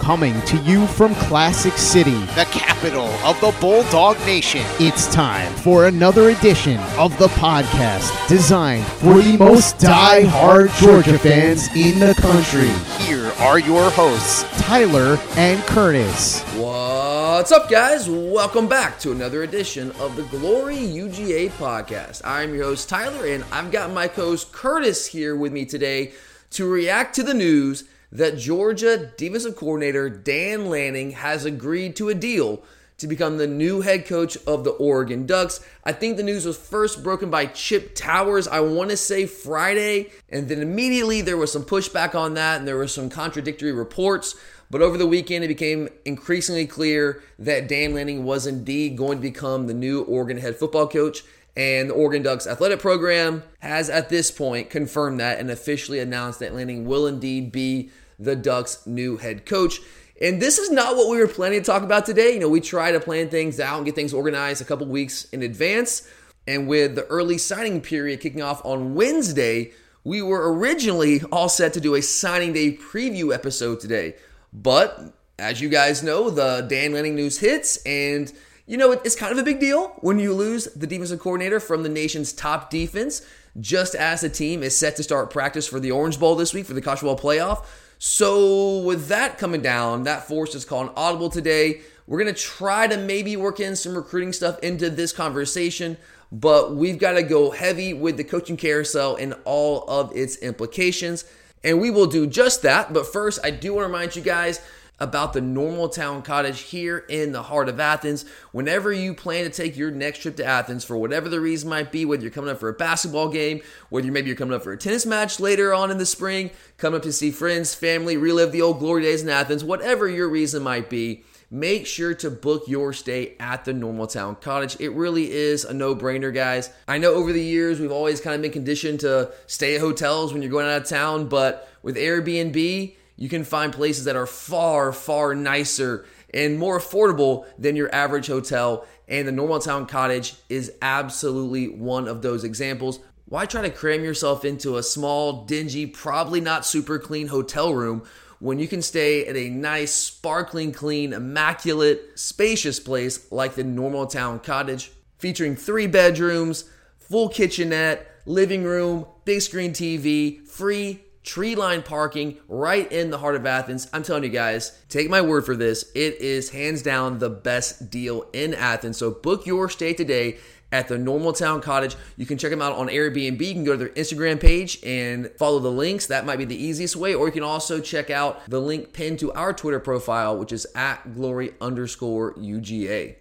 Coming to you from Classic City, the capital of the Bulldog Nation. it's time for another edition of the podcast designed for the most die-hard Georgia fans in the country. Here are your hosts. Tyler and Curtis. What's up, guys? Welcome back to another edition of the Glory UGA podcast. I'm your host, Tyler, and I've got my co host Curtis here with me today to react to the news that Georgia defensive coordinator Dan Lanning has agreed to a deal to become the new head coach of the Oregon Ducks. I think the news was first broken by Chip Towers, I want to say Friday, and then immediately there was some pushback on that and there were some contradictory reports. But over the weekend, it became increasingly clear that Dan Lanning was indeed going to become the new Oregon head football coach. And the Oregon Ducks athletic program has at this point confirmed that and officially announced that Lanning will indeed be the Ducks' new head coach. And this is not what we were planning to talk about today. You know, we try to plan things out and get things organized a couple weeks in advance. And with the early signing period kicking off on Wednesday, we were originally all set to do a signing day preview episode today. But as you guys know, the Dan Lanning news hits, and you know, it's kind of a big deal when you lose the defensive coordinator from the nation's top defense, just as the team is set to start practice for the Orange Bowl this week for the College playoff. So, with that coming down, that forced us to call an audible today. We're going to try to maybe work in some recruiting stuff into this conversation, but we've got to go heavy with the coaching carousel and all of its implications. And we will do just that. But first, I do want to remind you guys about the Normal Town Cottage here in the heart of Athens. Whenever you plan to take your next trip to Athens, for whatever the reason might be, whether you're coming up for a basketball game, whether maybe you're coming up for a tennis match later on in the spring, coming up to see friends, family, relive the old glory days in Athens, whatever your reason might be, make sure to book your stay at the Normal Town Cottage. It really is a no brainer, guys. I know over the years we've always kind of been conditioned to stay at hotels when you're going out of town, but with Airbnb, you can find places that are far, far nicer and more affordable than your average hotel. And the Normal Town Cottage is absolutely one of those examples. Why try to cram yourself into a small, dingy, probably not super clean hotel room when you can stay at a nice, sparkling clean, immaculate, spacious place like the Normal Town Cottage, featuring three bedrooms, full kitchenette, living room, big screen TV, free tree line parking right in the heart of Athens. I'm telling you guys, take my word for this. It is hands down the best deal in Athens. So book your stay today at the Normal Town Cottage. You can check them out on Airbnb. You can go to their Instagram page and follow the links. That might be the easiest way. Or you can also check out the link pinned to our Twitter profile, which is at glory underscore UGA.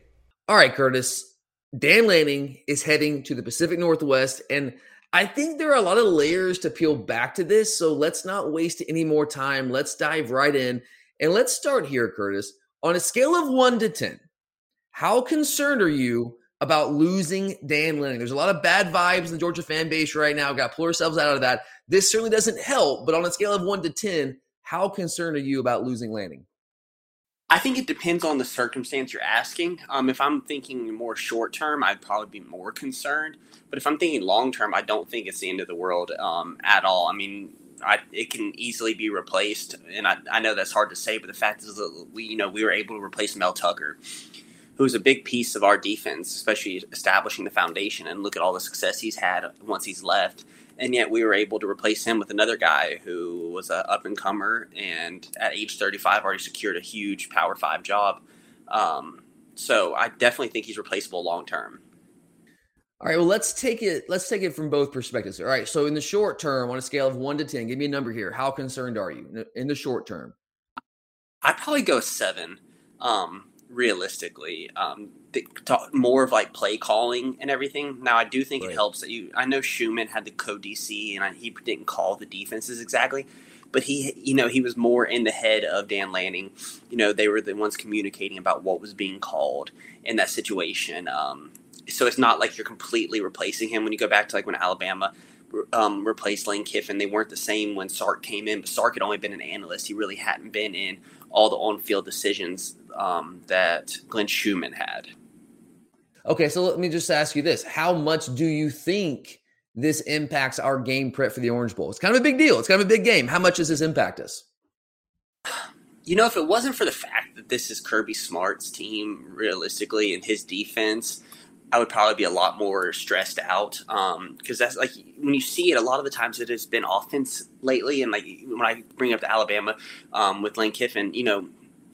All right, Curtis. Dan Lanning is heading to the Pacific Northwest and I think there are a lot of layers to peel back to this, so let's not waste any more time. Let's dive right in. And let's start here, Curtis. On a scale of one to 10, how concerned are you about losing Dan Lanning? There's a lot of bad vibes in the Georgia fan base right now. We've got to pull ourselves out of that. This certainly doesn't help, but on a scale of one to 10, how concerned are you about losing Lanning? I think it depends on the circumstance you're asking. Um, if I'm thinking more short term, I'd probably be more concerned. But if I'm thinking long term, I don't think it's the end of the world um, at all. I mean, I, it can easily be replaced, and I, I know that's hard to say, but the fact is that we, you know, we were able to replace Mel Tucker, who was a big piece of our defense, especially establishing the foundation. And look at all the success he's had once he's left. and yet we were able to replace him with another guy who was an up and comer and at age 35 already secured a huge Power Five job. Um, so I definitely think he's replaceable long term. All right, well let's take it let's take it from both perspectives. All right, so in the short term, on a scale of 1 to 10, give me a number here. How concerned are you in the short term? I'd probably go 7. Um, realistically, um, talk more of like play calling and everything. Now, I do think right. it helps that you. I know Schumann had the co DC, and I, he didn't call the defenses exactly, but he, you know, he was more in the head of Dan Lanning. You know, they were the ones communicating about what was being called in that situation. Um, so it's not like you're completely replacing him when you go back to like when Alabama um, replaced Lane Kiffin. They weren't the same when Sark came in, but Sark had only been an analyst. He really hadn't been in all the on-field decisions um, that Glenn Schumann had. Okay, so let me just ask you this: How much do you think this impacts our game prep for the Orange Bowl? It's kind of a big deal. It's kind of a big game. How much does this impact us? You know, if it wasn't for the fact that this is Kirby Smart's team, realistically, and his defense, I would probably be a lot more stressed out because um, that's like when you see it a lot of the times it has been offense lately and like when I bring up Alabama um, with Lane Kiffin you know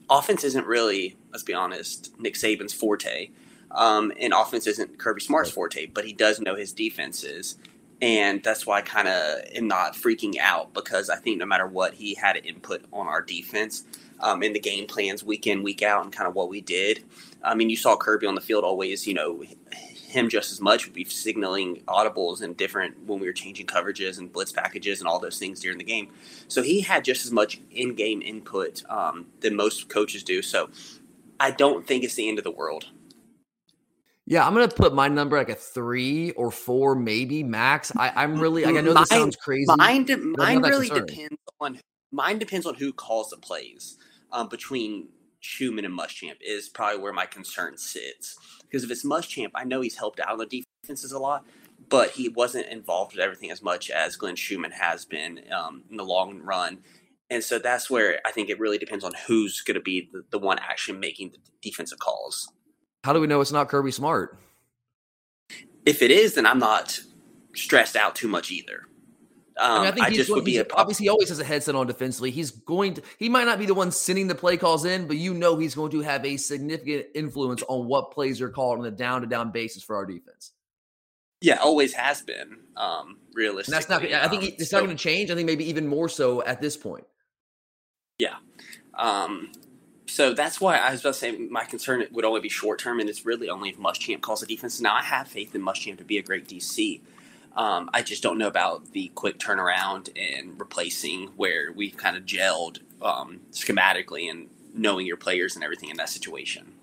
offense isn't really let's be honest Nick Saban's forte um, and offense isn't Kirby Smart's forte but he does know his defenses and that's why I kind of am not freaking out because I think no matter what he had an input on our defense um, in the game plans week in week out and kind of what we did I mean, you saw Kirby on the field always, you know, him just as much would be signaling audibles and different when we were changing coverages and blitz packages and all those things during the game. So he had just as much in game input um, than most coaches do. So I don't think it's the end of the world. Yeah, I'm gonna put my number like a three or four, maybe max. I, am really like I know this sounds crazy. Mine, mine really depends on mine depends on who calls the plays um, between Schumann and Muschamp is probably where my concern sits. Because if it's Muschamp, I know he's helped out on the defenses a lot, but he wasn't involved with everything as much as Glenn Schumann has been um, in the long run. And so that's where I think it really depends on who's going to be the, the one actually making the defensive calls. How do we know it's not Kirby Smart? If it is, then I'm not stressed out too much either. Um, I, mean, I think I just would be a, obviously he always has a headset on defensively. He's going to he might not be the one sending the play calls in, but you know he's going to have a significant influence on what plays are called on a down to down basis for our defense. Yeah, always has been. Um, realistically, and that's not. I think um, it's so, not going to change. I think maybe even more so at this point. Yeah. Um, so that's why I was about to say my concern would only be short term, and it's really only if Muschamp calls the defense. Now I have faith in Muschamp to be a great DC. Um, I just don't know about the quick turnaround and replacing where we've kind of gelled um, schematically and knowing your players and everything in that situation.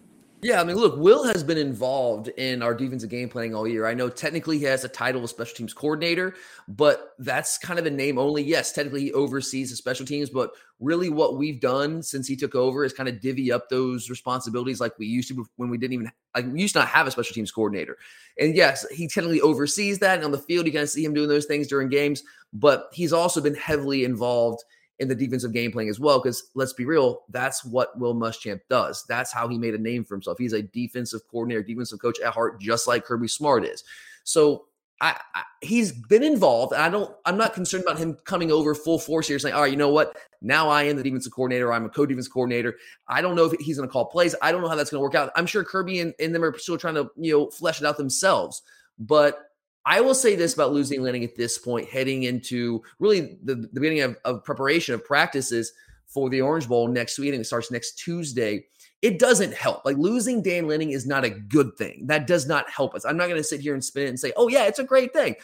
Yeah, I mean, look, Will has been involved in our defensive game planning all year. I know technically he has a title of special teams coordinator, but that's kind of a name only. Yes, technically he oversees the special teams, but really what we've done since he took over is kind of divvy up those responsibilities like we used to when we didn't even like we used to not have a special teams coordinator. And yes, he technically oversees that. And on the field, you kind of see him doing those things during games, but he's also been heavily involved in the defensive game playing as well. Because let's be real, that's what Will Muschamp does. That's how he made a name for himself. He's a defensive coordinator, defensive coach at heart, just like Kirby Smart is. So I, I, he's been involved. I don't. I'm not concerned about him coming over full force here, saying, "All right, you know what? Now I am the defensive coordinator. I'm a co-defense coordinator. I don't know if he's going to call plays. I don't know how that's going to work out. I'm sure Kirby and, and them are still trying to you know flesh it out themselves. But I will say this about losing Lanning at this point, heading into really the, the beginning of, of preparation of practices for the Orange Bowl next week, and it starts next Tuesday. It doesn't help. Like losing Dan Lanning is not a good thing. That does not help us. I'm not going to sit here and spin it and say, "Oh yeah, it's a great thing."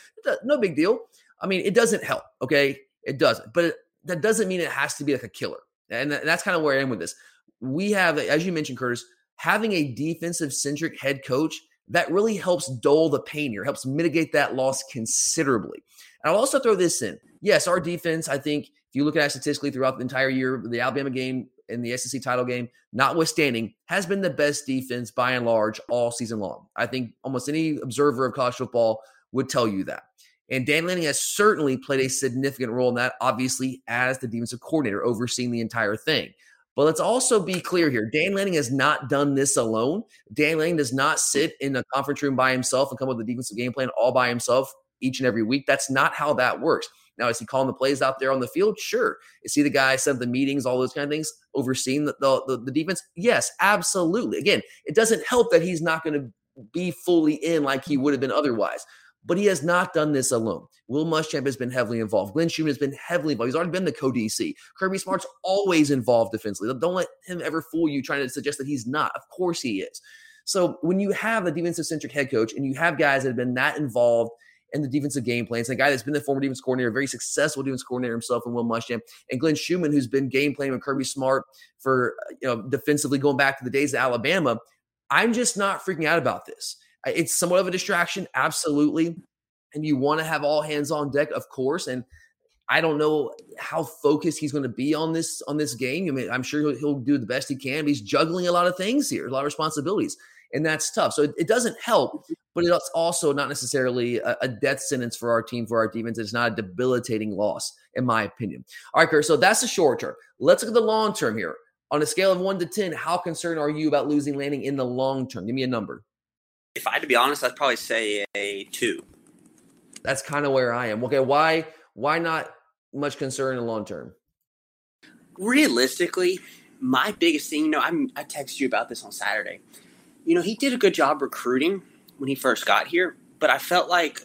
No big deal. I mean, it doesn't help. Okay, it doesn't. But that doesn't mean it has to be like a killer. And that's kind of where I am with this. We have, as you mentioned, Curtis, having a defensive centric head coach that really helps dull the pain here, helps mitigate that loss considerably. And I'll also throw this in. Yes, our defense, I think, if you look at it statistically throughout the entire year, the Alabama game and the SEC title game, notwithstanding, has been the best defense by and large all season long. I think almost any observer of college football would tell you that. And Dan Lanning has certainly played a significant role in that, obviously, as the defensive coordinator, overseeing the entire thing. But let's also be clear here. Dan Lanning has not done this alone. Dan Lanning does not sit in a conference room by himself and come up with a defensive game plan all by himself. each and every week. That's not how that works. Now, is he calling the plays out there on the field? Sure. Is he the guy set the meetings, all those kind of things, overseeing the, the, the defense? Yes, absolutely. Again, it doesn't help that he's not going to be fully in like he would have been otherwise. But he has not done this alone. Will Muschamp has been heavily involved. Glenn Schumann has been heavily involved. He's already been the co-DC. Kirby Smart's always involved defensively. Don't let him ever fool you trying to suggest that he's not. Of course he is. So when you have a defensive centric head coach and you have guys that have been that involved – in the defensive game plans. A guy that's been the former defense coordinator, very successful defense coordinator himself, and Will Muschamp, and Glenn Schumann, who's been game playing with Kirby Smart for you know defensively going back to the days of Alabama. I'm just not freaking out about this. It's somewhat of a distraction, absolutely, and you want to have all hands on deck, of course, and. I don't know how focused he's going to be on this on this game. I mean, I'm sure he'll, he'll do the best he can. he's juggling a lot of things here, a lot of responsibilities and that's tough. So it, it doesn't help, but it's also not necessarily a, a, death sentence for our team, for our defense. It's not a debilitating loss, in my opinion. All right, Kurt. So that's the short term. Let's look at the long term here. On a scale of one to ten, how concerned are you about losing Lanning in the long term? Give me a number. If I had to be honest, I'd probably say a two. That's kind of where I am. Okay, why why not much concern in the long term? Realistically, my biggest thing, you know, I'm, I texted you about this on Saturday you know, he did a good job recruiting when he first got here, but I felt like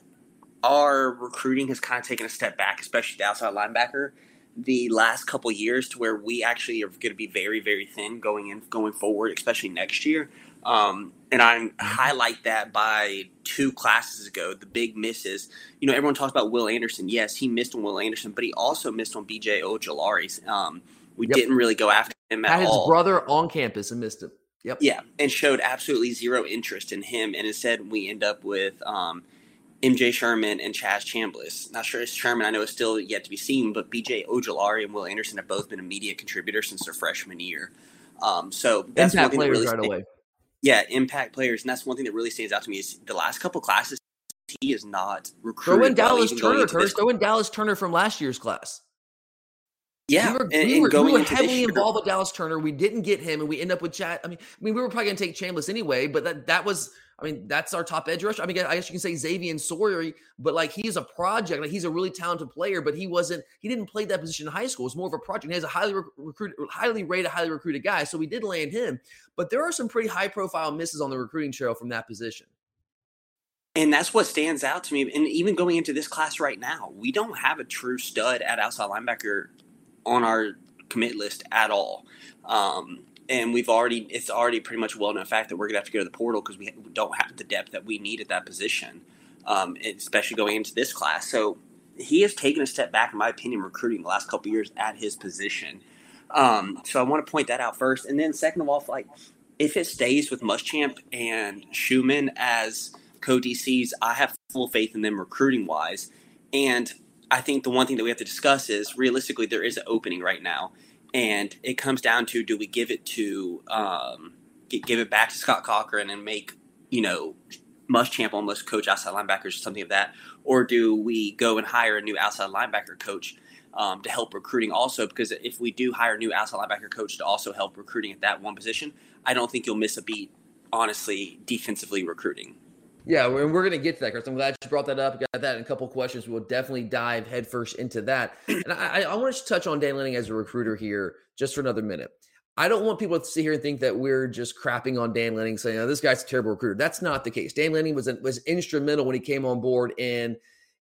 our recruiting has kind of taken a step back, especially the outside linebacker, the last couple years to where we actually are going to be very, very thin going in going forward, especially next year. Um, and I highlight that by two classes ago, the big misses. You know, everyone talks about Will Anderson. Yes, he missed on Will Anderson, but he also missed on BJ Ojulari. Um, we yep. didn't really go after him at Had his all. brother on campus and missed him. Yep. Yeah, and showed absolutely zero interest in him, and instead we end up with um, MJ Sherman and Chaz Chambliss. Not sure if Sherman, I know, is still yet to be seen, but BJ Ojulari and Will Anderson have both been immediate contributors since their freshman year. Um, so that's one thing players that really right away. Yeah, impact players, and that's one thing that really stands out to me is the last couple classes he is not recruited. Throw in Dallas Turner, Curtis. Throw in Dallas Turner from last year's class. Yeah, we were, and, we were, and we were heavily involved with Dallas Turner. We didn't get him, and we end up with Chaz. I mean, I mean, we were probably going to take Chambliss anyway, but that that was. I mean, that's our top edge rusher. I mean, I guess you can say Xavier Sawyer, but like he's a project. Like he's a really talented player, but he wasn't. He didn't play that position in high school. It's more of a project. He has a highly rec- recruited, highly rated, highly recruited guy. So we did land him, but there are some pretty high profile misses on the recruiting trail from that position. And that's what stands out to me. And even going into this class right now, we don't have a true stud at outside linebacker on our commit list at all. Um, and we've already it's already pretty much well known fact that we're gonna have to go to the portal because we don't have the depth that we need at that position, um, especially going into this class. So he has taken a step back, in my opinion, recruiting the last couple years at his position. Um, so I want to point that out first, and then second of all, like if it stays with Muschamp and Schumann as co-DCs, I have full faith in them recruiting wise, and I think the one thing that we have to discuss is realistically there is an opening right now, and it comes down to do we give it to um, give it back to Scott Cochran and make you know Muschamp almost coach outside linebackers or something of that, or do we go and hire a new outside linebacker coach um, to help recruiting also? Because if we do hire a new outside linebacker coach to also help recruiting at that one position, I don't think you'll miss a beat. Honestly, defensively recruiting. Yeah, we're, we're going to get to that, Chris. I'm glad you brought that up. Got that in a couple questions. We'll definitely dive headfirst into that. And I, I want to touch on Dan Lanning as a recruiter here just for another minute. I don't want people to sit here and think that we're just crapping on Dan Lanning, saying, oh, this guy's a terrible recruiter. That's not the case. Dan Lanning was, was instrumental when he came on board and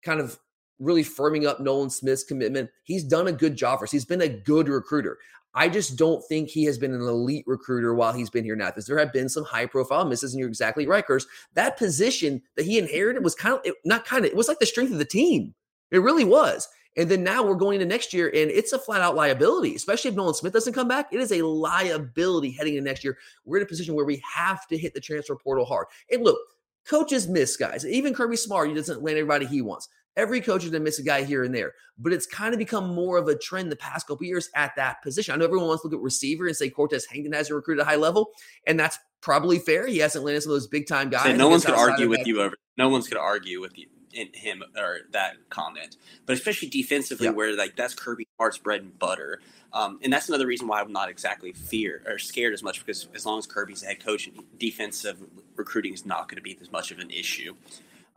kind of really firming up Nolan Smith's commitment. He's done a good job for us. He's been a good recruiter. I just don't think he has been an elite recruiter while he's been here now. Because there have been some high profile misses, and you're exactly right, Curse. That position that he inherited was kind of it, not kind of it was like the strength of the team. It really was. And then now we're going into next year, and it's a flat out liability, especially if Nolan Smith doesn't come back. It is a liability heading into next year. We're in a position where we have to hit the transfer portal hard. And look, coaches miss guys. Even Kirby Smart, he doesn't land everybody he wants. Every coach is going to miss a guy here and there, but it's kind of become more of a trend the past couple years at that position. I know everyone wants to look at receiver and say Cortez Hankton hasn't recruited at a high level, and that's probably fair. He hasn't landed some of those big time guys. So no one's going to argue with you over. No one's going to argue with you in him or that comment, but especially defensively, yeah. where like that's Kirby Smart's bread and butter. Um, and that's another reason why I'm not exactly fear or scared as much because as long as Kirby's the head coach, defensive recruiting is not going to be as much of an issue.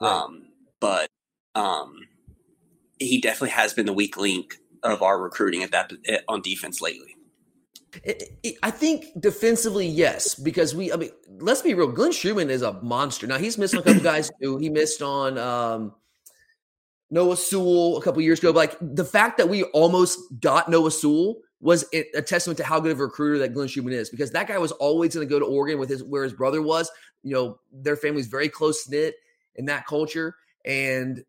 Right. Um, but um, he definitely has been the weak link of our recruiting at that on defense lately. It, it, I think defensively, yes, because we. I mean, let's be real. Glenn Schumann is a monster. Now he's missed on a couple guys too. He missed on um, Noah Sewell a couple years ago. But like the fact that we almost got Noah Sewell was a testament to how good of a recruiter that Glenn Schumann is, because that guy was always going to go to Oregon with his where his brother was. You know, their family's very close knit in that culture, and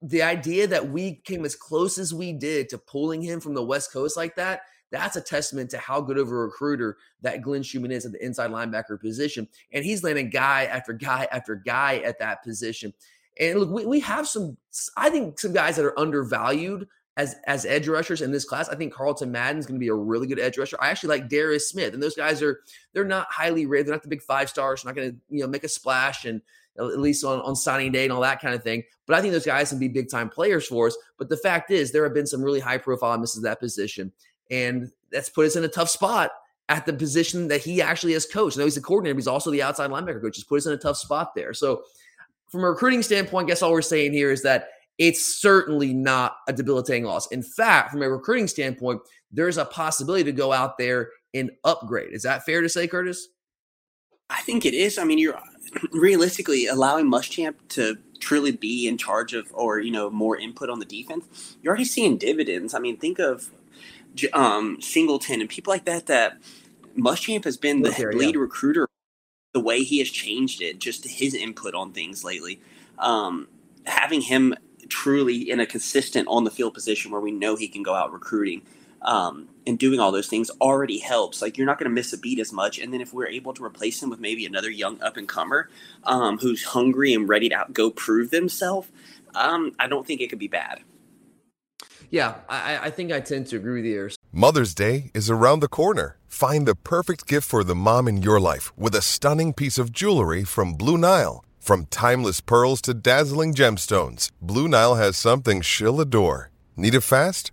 the idea that we came as close as we did to pulling him from the West Coast like that that's a testament to how good of a recruiter that Glenn Schumann is at the inside linebacker position. And he's landing guy after guy after guy at that position. And look, we, we have some, I think, some guys that are undervalued as as edge rushers in this class. I think Carlton Madden is going to be a really good edge rusher. I actually like Darris Smith, and those guys are they're not highly rated. They're not the big five stars. They're not going to you know make a splash and at least on, on signing day and all that kind of thing. But I think those guys can be big time players for us. But the fact is, there have been some really high profile misses at that position. And that's put us in a tough spot at the position that he actually has coached. I know he's the coordinator, but he's also the outside linebacker coach. Just put us in a tough spot there. So, from a recruiting standpoint, I guess all we're saying here is that it's certainly not a debilitating loss. In fact, from a recruiting standpoint, there's a possibility to go out there and upgrade. Is that fair to say, Curtis? I think it is. I mean, you're realistically allowing Muschamp to truly be in charge of, or you know, more input on the defense. You're already seeing dividends. I mean, think of um, Singleton and people like that. That Muschamp has been the okay, lead yeah. recruiter. The way he has changed it, just his input on things lately, um, having him truly in a consistent on the field position where we know he can go out recruiting um, and doing all those things already helps. Like you're not going to miss a beat as much. And then if we're able to replace him with maybe another young up and comer um, who's hungry and ready to go prove themselves, um, I don't think it could be bad. Yeah, I, I think I tend to agree with you. Mother's Day is around the corner. Find the perfect gift for the mom in your life with a stunning piece of jewelry from Blue Nile. From timeless pearls to dazzling gemstones, Blue Nile has something she'll adore. Need it fast?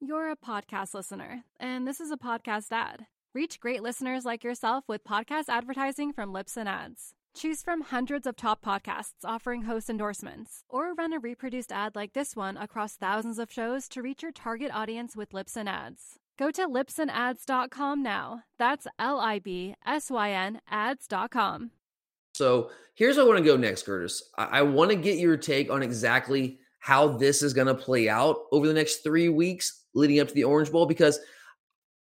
You're a podcast listener, and this is a podcast ad. Reach great listeners like yourself with podcast advertising from Libsyn Ads. Choose from hundreds of top podcasts offering host endorsements, or run a reproduced ad like this one across thousands of shows to reach your target audience with Libsyn Ads. Go to libsynads.com now. That's L I B S Y N ads.com. So here's where I want to go next, Curtis. I, I want to get your take on exactly how this is going to play out over the next three weeks leading up to the Orange Bowl because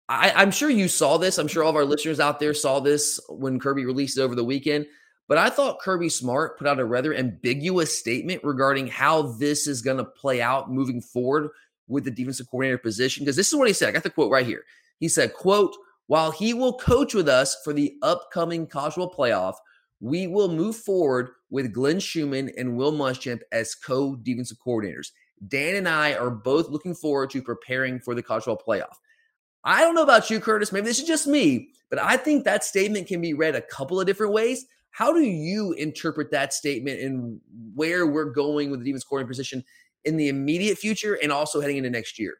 I, am sure you saw this. I'm sure all of our listeners out there saw this when Kirby released it over the weekend. But I thought Kirby Smart put out a rather ambiguous statement regarding how this is going to play out moving forward with the defensive coordinator position. Because this is what he said. I got the quote right here. He said, quote, while he will coach with us for the upcoming college playoff, we will move forward with Glenn Schumann and Will Muschamp as co-defensive coordinators. Dan and I are both looking forward to preparing for the college football playoff. I don't know about you, Curtis. Maybe this is just me, but I think that statement can be read a couple of different ways. How do you interpret that statement and where we're going with the defense coordinator position in the immediate future and also heading into next year?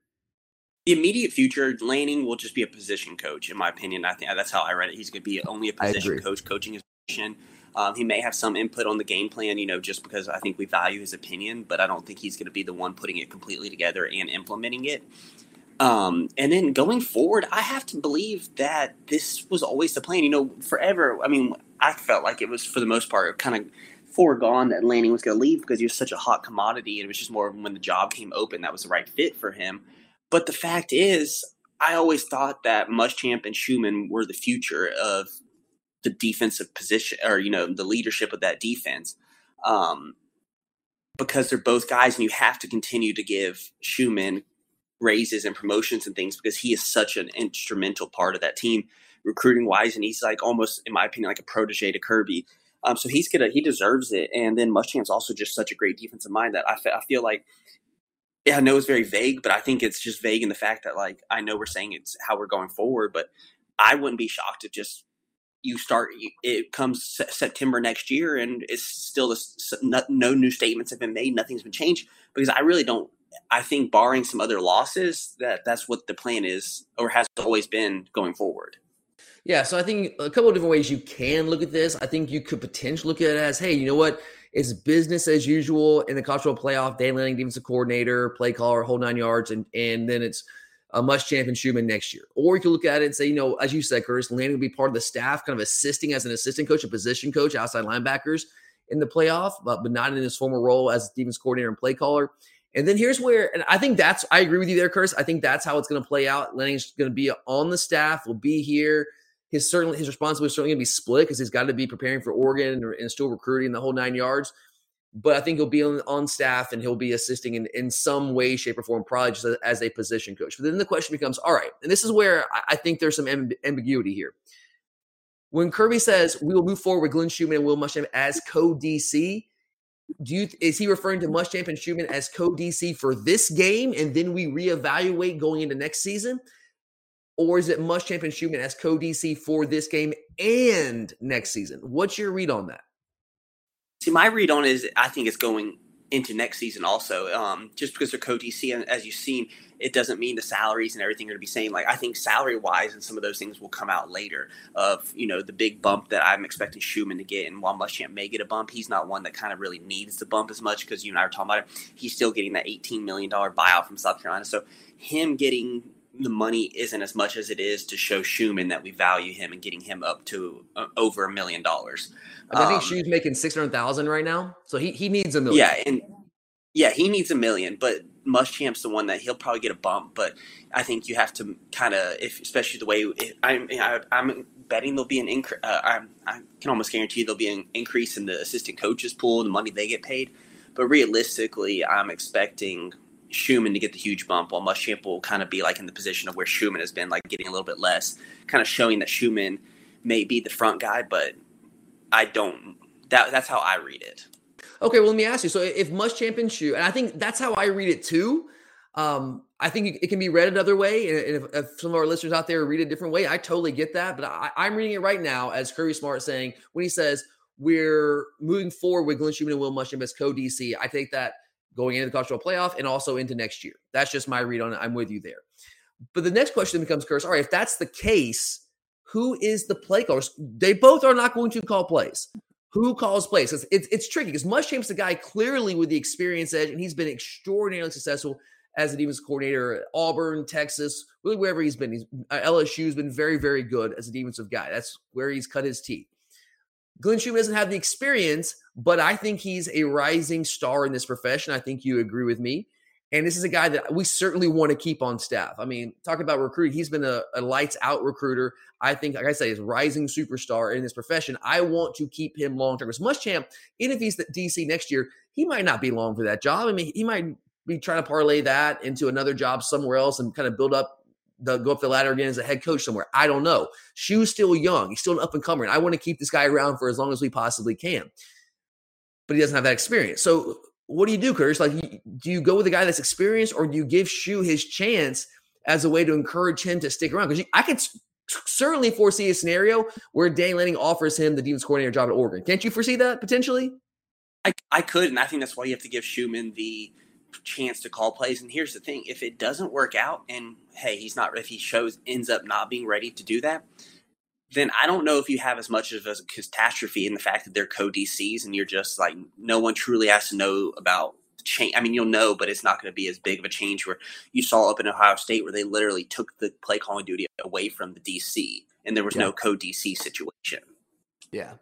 The immediate future, Lanning will just be a position coach, in my opinion. I think that's how I read it. He's going to be only a position coach, coaching his. Um, he may have some input on the game plan, you know, just because I think we value his opinion, but I don't think he's going to be the one putting it completely together and implementing it. Um, and then going forward, I have to believe that this was always the plan. You know, forever. I mean, I felt like it was for the most part kind of foregone that Lanning was going to leave because he was such a hot commodity, and it was just more when the job came open that was the right fit for him. But the fact is, I always thought that Muschamp and Schumann were the future of the defensive position or you know the leadership of that defense. Um, because they're both guys, and you have to continue to give Schumann raises and promotions and things because he is such an instrumental part of that team recruiting wise, and he's like almost, in my opinion, like a protege to Kirby. Um, so he's gonna he deserves it. And then Muschamp's also just such a great defensive mind that I, fe- I feel like yeah, I know it's very vague, but I think it's just vague in the fact that like I know we're saying it's how we're going forward, but I wouldn't be shocked if just you start it comes September next year and it's still this, no new statements have been made, nothing's been changed because I really don't. I think barring some other losses, that that's what the plan is or has always been going forward. Yeah, so I think a couple of different ways you can look at this. I think you could potentially look at it as, hey, you know what? It's business as usual in the cultural playoff. Dan Lanning, defensive coordinator, play caller, whole nine yards, and and then it's a Muschamp and Schumann next year. Or you could look at it and say, you know, as you said, Curtis, Lanning will be part of the staff, kind of assisting as an assistant coach, a position coach, outside linebackers in the playoff, but, but not in his former role as defense coordinator and play caller. And then here's where, and I think that's, I agree with you there, Curtis. I think that's how it's going to play out. Lanning's going to be on the staff, will be here his certainly his responsibility is certainly going to be split because he's got to be preparing for Oregon and, still recruiting the whole nine yards. But I think he'll be on, on staff and he'll be assisting in, in some way, shape, or form, probably just as, as a position coach. But then the question becomes, all right, and this is where I, I think there's some amb- ambiguity here. When Kirby says we will move forward with Glenn Schumann and Will Muschamp as co DC, do you is he referring to Muschamp and Schumann as co DC for this game, and then we reevaluate going into next season? or is it Muschamp and Schumann as co DC for this game and next season? What's your read on that? See, my read on is I think it's going into next season also. Um, just because they're co DC, and as you've seen, it doesn't mean the salaries and everything are going to be same. Like I think salary wise, and some of those things will come out later. Of you know the big bump that I'm expecting Schumann to get, and while Muschamp may get a bump, he's not one that kind of really needs the bump as much because you and I were talking about it. He's still getting that 18 million dollar buyout from South Carolina, so him getting the money isn't as much as it is to show Schumann that we value him and getting him up to uh, over a million dollars. I think um, Schu's making six hundred thousand right now, so he he needs a million. Yeah, and yeah, he needs a million, but Muschamp's the one that he'll probably get a bump. But I think you have to kind of, if especially the way if, I'm, I, I'm betting there'll be an increase. Uh, I, I can almost guarantee there'll be an increase in the assistant coaches pool, the money they get paid. But realistically, I'm expecting Schumann to get the huge bump, while Muschamp will kind of be like in the position of where Schumann has been, like getting a little bit less, kind of showing that Schumann may be the front guy, but I don't. That that's how I read it. Okay, well, let me ask you. So if Muschamp and Schu, and I think that's how I read it too. Um, I think it can be read another way, and if, if, some of our listeners out there read a different way, I totally get that. But I, am reading it right now as Kirby Smart saying when he says we're moving forward with Glenn Schumann and Will Muschamp as co DC. I take that going into the cultural playoff and also into next year. That's just my read on it. I'm with you there. But the next question becomes, Curse, all right, if that's the case, who is the play caller? They both are not going to call plays. Who calls plays? It's, it's, it's tricky because Muschamp's the guy clearly with the experience edge, and he's been extraordinarily successful as a defense coordinator at Auburn, Texas, really wherever he's been. He's, uh, LSU's been very, very good as a defensive guy. That's where he's cut his teeth. Glenn Schumann doesn't have the experience, but I think he's a rising star in this profession. I think you agree with me. And this is a guy that we certainly want to keep on staff. I mean, talking about recruiting, he's been a, a lights out recruiter. I think, like I say, is rising superstar in this profession. I want to keep him long term. As Muschamp, even if he's the DC next year, he might not be long for that job. I mean, he might be trying to parlay that into another job somewhere else and kind of build up the go up the ladder again as a head coach somewhere. I don't know. Schu's still young. He's still an up and comer. And I want to keep this guy around for as long as we possibly can. But he doesn't have that experience. So what do you do, Curtis? Like, do you go with a guy that's experienced or do you give Schu his chance as a way to encourage him to stick around? Because I could certainly foresee a scenario where Dan Lanning offers him the defense coordinator job at Oregon. Can't you foresee that potentially? I, I could, and I think that's why you have to give Schumann the chance to call plays. And here's the thing: if it doesn't work out, and hey, he's not if he shows ends up not being ready to do that, then I don't know if you have as much of a catastrophe in the fact that they're co DCs and you're just like no one truly has to know about change. I mean, you'll know, but it's not going to be as big of a change where you saw up in Ohio State where they literally took the play calling duty away from the DC and there was yeah. no co DC situation. Yeah.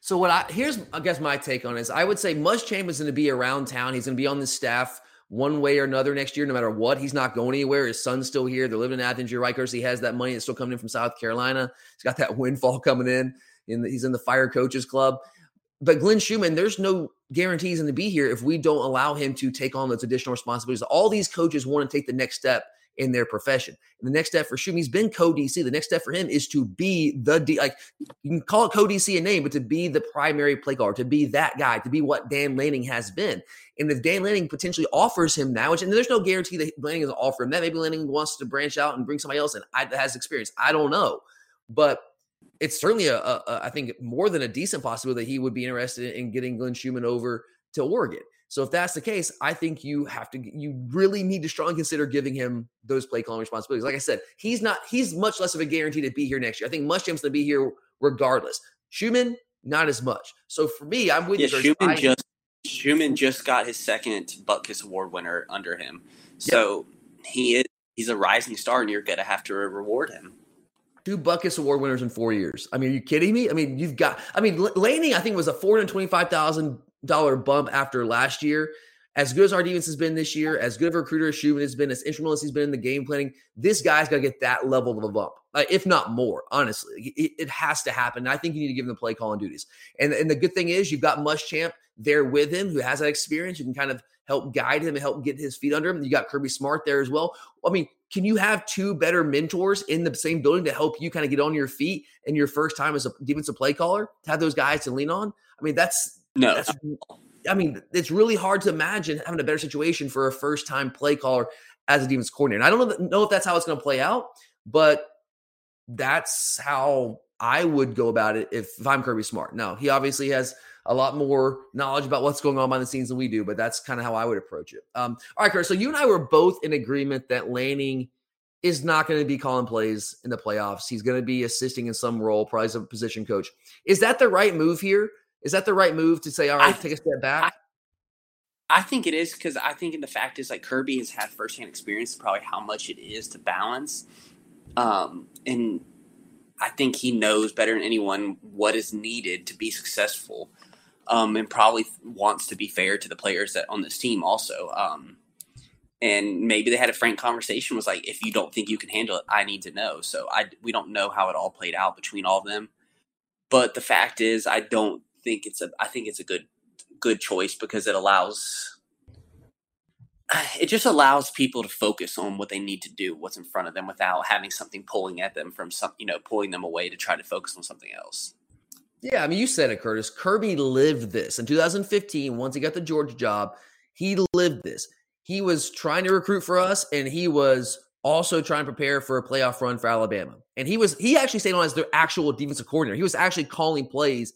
So what I here's I guess my take on it is I would say Muschamp is going to be around town. He's going to be on the staff one way or another next year, no matter what. He's not going anywhere. His son's still here. They're living in Athens. You're right, He has that money that's still coming in from South Carolina. He's got that windfall coming in. in the, he's in the fire coaches club. but Glenn Schumann, there's no guarantees in to be here if we don't allow him to take on those additional responsibilities. All these coaches want to take the next step in their profession. And the next step for he's been co-DC. The next step for him is to be the D, like you can call it co-DC a name, but to be the primary play caller, to be that guy, to be what Dan Lanning has been. And if Dan Lanning potentially offers him that, which and there's no guarantee that Lanning is offer him that, maybe Lanning wants to branch out and bring somebody else in I, that has experience. I don't know, but it's certainly a, a, a I think more than a decent possibility that he would be interested in getting Glenn Schumann over to Oregon. So if that's the case, I think you have to you really need to strongly consider giving him those play calling responsibilities. Like I said, he's not he's much less of a guarantee to be here next year. I think Muschamp's going to be here regardless. Schumann, not as much. So for me, I'm with yeah, you. Schumann I, just Schumann just got his second Butkus Award winner under him. So he is he's a rising star, and you're going to have to reward him two Butkus Award winners in four years. I mean, are you kidding me? I mean, you've got. I mean, Lanning, I think was a four hundred twenty-five thousand dollar bump after last year. As good as our defense has been this year, as good of a recruiter as Schumann has been, as instrumental as he's been in the game planning, this guy's got to get that level of a bump, if not more. Honestly, it, it, has to happen. I think you need to give him the play calling duties. And and the good thing is you've got Muschamp there with him, who has that experience. You can kind of help guide him and help get his feet under him. You got Kirby Smart there as well. I mean, can you have two better mentors in the same building to help you kind of get on your feet in your first time as a defensive play caller? To have those guys to lean on. I mean, that's no, that's I mean, it's really hard to imagine having a better situation for a first time play caller as a defense coordinator. And I don't know if that's how it's going to play out, but that's how I would go about it if, if I'm Kirby Smart. Now, he obviously has a lot more knowledge about what's going on behind the scenes than we do, but that's kind of how I would approach it. Um, all right, Kurt. So you and I were both in agreement that Lanning is not going to be calling plays in the playoffs. He's going to be assisting in some role, probably as a position coach. Is that the right move here? Is that the right move to say, all right, I, take a step back? I, I think it is because I think the fact is like Kirby has had firsthand experience probably how much it is to balance. Um, and I think he knows better than anyone what is needed to be successful. Um, and probably wants to be fair to the players that on this team also. Um, and maybe they had a frank conversation was like, if you don't think you can handle it, I need to know. So I we don't know how it all played out between all of them. But the fact is, I don't think it's a I think it's a good good choice because it allows it just allows people to focus on what they need to do, what's in front of them, without having something pulling at them from some, you know, pulling them away to try to focus on something else. Yeah, I mean, you said it, Curtis. Kirby lived this in 2015. Once he got the Georgia job, he lived this. He was trying to recruit for us, and he was also trying to prepare for a playoff run for Alabama. And he was he actually stayed on as their actual defensive coordinator. He was actually calling plays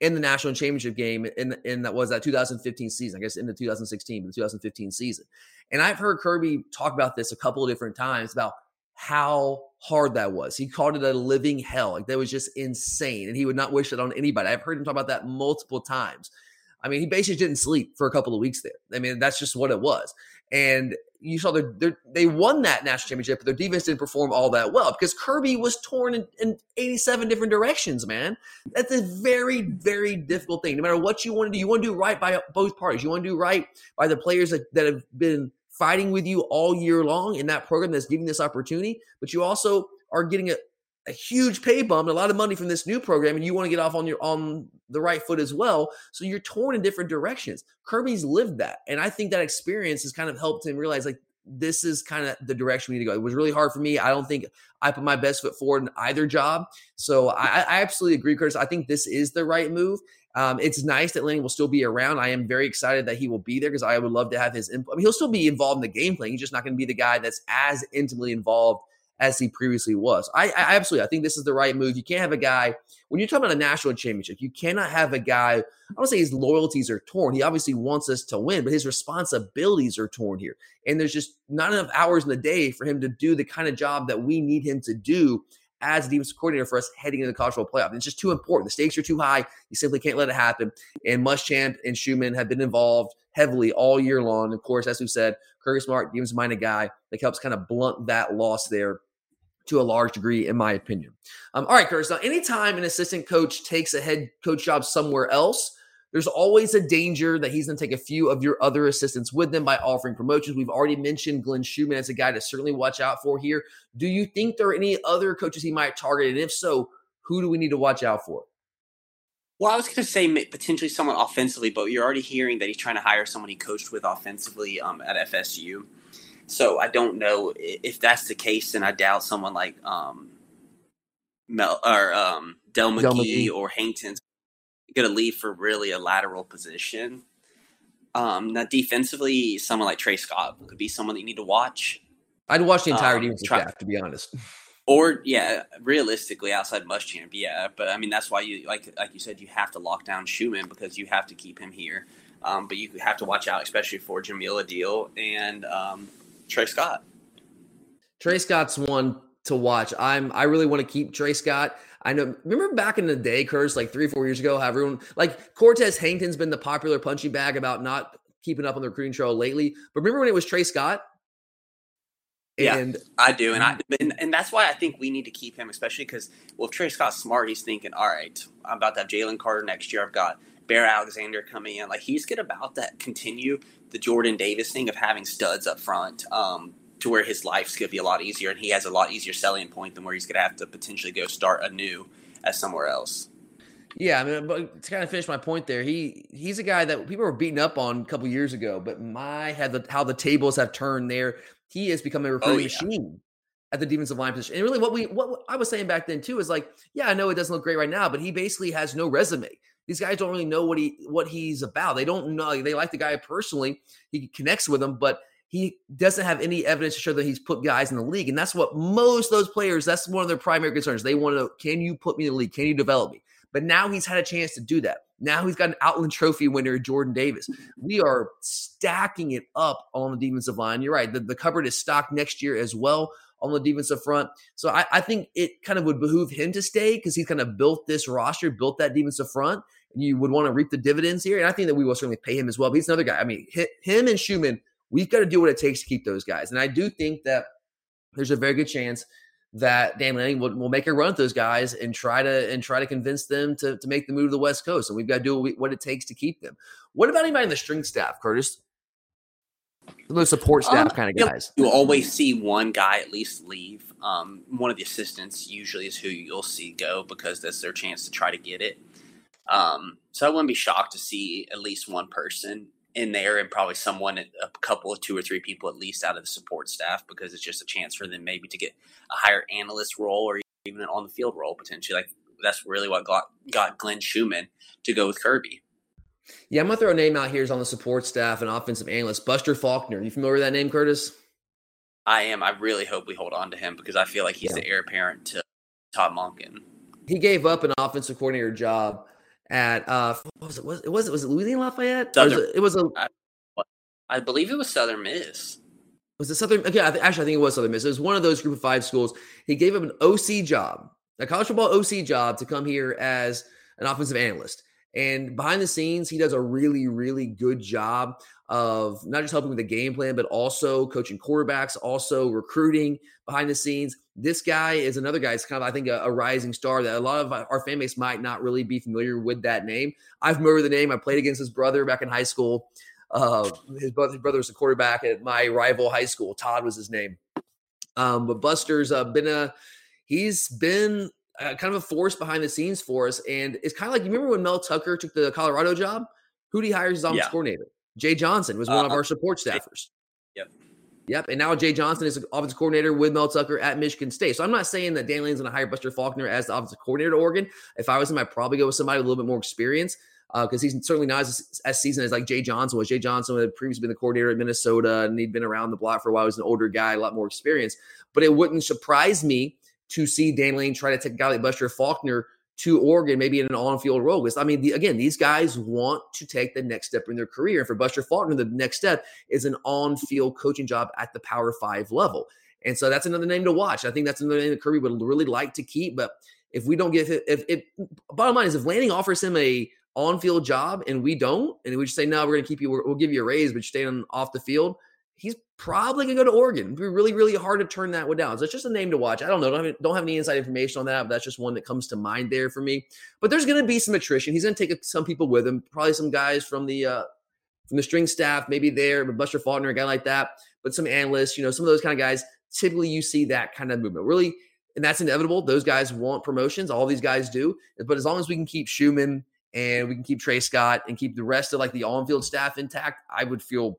in the national championship game in in that was that 2015 season, I guess in the 2016, but the 2015 season. And I've heard Kirby talk about this a couple of different times about how hard that was. He called it a living hell. Like that was just insane. And he would not wish it on anybody. I've heard him talk about that multiple times. I mean, he basically didn't sleep for a couple of weeks there. I mean, that's just what it was. And you saw they they won that national championship, but their defense didn't perform all that well because Kirby was torn in, in 87 different directions, man. That's a very, very difficult thing. No matter what you want to do, you want to do right by both parties. You want to do right by the players that, that have been fighting with you all year long in that program that's giving this opportunity, but you also are getting a, a huge pay bump, a lot of money from this new program, and you want to get off on your on the right foot as well. So you're torn in different directions. Kirby's lived that, and I think that experience has kind of helped him realize like this is kind of the direction we need to go. It was really hard for me. I don't think I put my best foot forward in either job. So I, I absolutely agree, Curtis. I think this is the right move. Um, it's nice that Lanning will still be around. I am very excited that he will be there because I would love to have his input. I mean, he'll still be involved in the game playing. He's just not going to be the guy that's as intimately involved as he previously was. I, I, absolutely, I think this is the right move. You can't have a guy when you're talking about a national championship. You cannot have a guy. I don't say his loyalties are torn. He obviously wants us to win, but his responsibilities are torn here. And there's just not enough hours in the day for him to do the kind of job that we need him to do as a defensive coordinator for us heading into the college football playoff. It's just too important. The stakes are too high. You simply can't let it happen. And Muschamp and Schumann have been involved heavily all year long. Of course, as we said, Kirby Smart, defensive minded guy that helps kind of blunt that loss there to a large degree, in my opinion. Um, all right, Curtis. Now, anytime an assistant coach takes a head coach job somewhere else, there's always a danger that he's going to take a few of your other assistants with them by offering promotions. We've already mentioned Glenn Schumann as a guy to certainly watch out for here. Do you think there are any other coaches he might target? And if so, who do we need to watch out for? Well, I was going to say potentially someone offensively, but you're already hearing that he's trying to hire someone he coached with offensively um, at FSU. So I don't know if that's the case, and I doubt someone like um, Mel or um, Dell McGee, Dell McGee or Hankton's going to leave for really a lateral position. Um, now, defensively, someone like Tray Scott could be someone that you need to watch. I'd watch the entire um, defensive try, staff, to be honest. Or yeah, realistically, outside Muschamp, yeah. But I mean, that's why you like like you said, you have to lock down Schumann because you have to keep him here. Um, but you have to watch out, especially for Jahmile Addae and um, Tray Scott. Tray Scott's one to watch. I'm I really want to keep Tray Scott. I know. Remember back in the day, Curtis, like three, four years ago, how everyone like Cortez Hankton's been the popular punching bag about not keeping up on the recruiting trail lately. But remember when it was Tray Scott? And yeah, I do, and I and, and that's why I think we need to keep him, especially because well, if Tray Scott's smart, he's thinking, all right, I'm about to have Jalen Carter next year. I've got Bear Alexander coming in. Like he's good about that. Continue the Jordan Davis thing of having studs up front. Um, to where his life's going to be a lot easier and he has a lot easier selling point than where he's going to have to potentially go start anew at somewhere else. Yeah, I mean, but to kind of finish my point there, he he's a guy that people were beating up on a couple years ago, but my had the how the tables have turned there. He has become a recruiting oh, yeah. machine at the defensive line position. And really, what we what I was saying back then too is like, yeah, I know it doesn't look great right now, but he basically has no resume. These guys don't really know what he what he's about. They don't know. They like the guy personally. He connects with them, but he doesn't have any evidence to show that he's put guys in the league. And that's what most of those players, that's one of their primary concerns. They want to know, can you put me in the league? Can you develop me? But now he's had a chance to do that. Now he's got an Outland Trophy winner, Jordan Davis. We are stacking it up on the defensive line. You're right. The, the cupboard is stocked next year as well on the defensive front. So I, I think it kind of would behoove him to stay because he's kind of built this roster, built that defensive front. You would want to reap the dividends here. And I think that we will certainly pay him as well. But he's another guy. I mean, him and Schumann We've got to do what it takes to keep those guys. And I do think that there's a very good chance that Dan Lanning will, will make a run at those guys and try to and try to convince them to, to make the move to the West Coast. And we've got to do what, we, what it takes to keep them. What about anybody in the string staff, Curtis? The support staff um, kind of guys. You always see one guy at least leave. Um, one of the assistants usually is who you'll see go because that's their chance to try to get it. Um, so I wouldn't be shocked to see at least one person in there and probably someone, a couple of two or three people at least out of the support staff because it's just a chance for them maybe to get a higher analyst role or even an on the field role potentially. Like that's really what got, got Glenn Schumann to go with Kirby. Yeah, I'm gonna throw a name out here is on the support staff and offensive analyst, Buster Faulkner. You familiar with that name, Curtis? I am. I really hope we hold on to him because I feel like he's yeah. the heir apparent to Todd Monken. He gave up an offensive coordinator job at uh what was it was it was it was it Louisiana Lafayette? Southern, it, it was a I, I, believe it was Southern Miss. Was it Southern? Okay, I th- actually I think it was Southern Miss. It was one of those group of five schools. He gave him an OC job, a college football OC job, to come here as an offensive analyst. And behind the scenes, he does a really, really good job of not just helping with the game plan, but also coaching quarterbacks, also recruiting behind the scenes. This guy is another guy. It's kind of, I think, a, a, rising star that a lot of our fan base might not really be familiar with that name. I've remember the name. I played against his brother back in high school. Uh, his, brother, his brother was a quarterback at my rival high school. Todd was his name. Um, but Buster's uh, been a he's been uh, kind of a force behind the scenes for us, and it's kind of like you remember when Mel Tucker took the Colorado job. Who did he hire as offensive yeah. coordinator? Jay Johnson was one uh, of our support staffers. Yep. Yep. And now Jay Johnson is an offensive coordinator with Mel Tucker at Michigan State. So I'm not saying that Dan Lanning's going to hire Buster Faulkner as the offensive coordinator to Oregon. If I was him, I'd probably go with somebody with a little bit more experience because uh, he's certainly not as, as seasoned as like Jay Johnson was. Jay Johnson had previously been the coordinator at Minnesota and he'd been around the block for a while. He was an older guy, a lot more experience. But it wouldn't surprise me to see Dan Lane try to take a guy like Buster Faulkner to Oregon, maybe in an on-field role. Because I mean, the, again, these guys want to take the next step in their career. And for Buster Faulkner, the next step is an on-field coaching job at the Power Five level. And so that's another name to watch. I think that's another name that Kirby would really like to keep. But if we don't get if if bottom line is if Lanning offers him a on-field job and we don't, and we just say no, we're going to keep you, we'll give you a raise, but you stay on off the field he's probably going to go to Oregon. It'd be really, really hard to turn that one down. So it's just a name to watch. I don't know. Don't have, don't have any inside information on that, but that's just one that comes to mind there for me. But there's going to be some attrition. He's going to take some people with him, probably some guys from the uh, from the string staff, maybe there, Buster Faulkner, a guy like that. But some analysts, you know, some of those kind of guys. Typically, you see that kind of movement. Really, and that's inevitable. Those guys want promotions. All these guys do. But as long as we can keep Schumann and we can keep Tray Scott and keep the rest of like the on-field staff intact, I would feel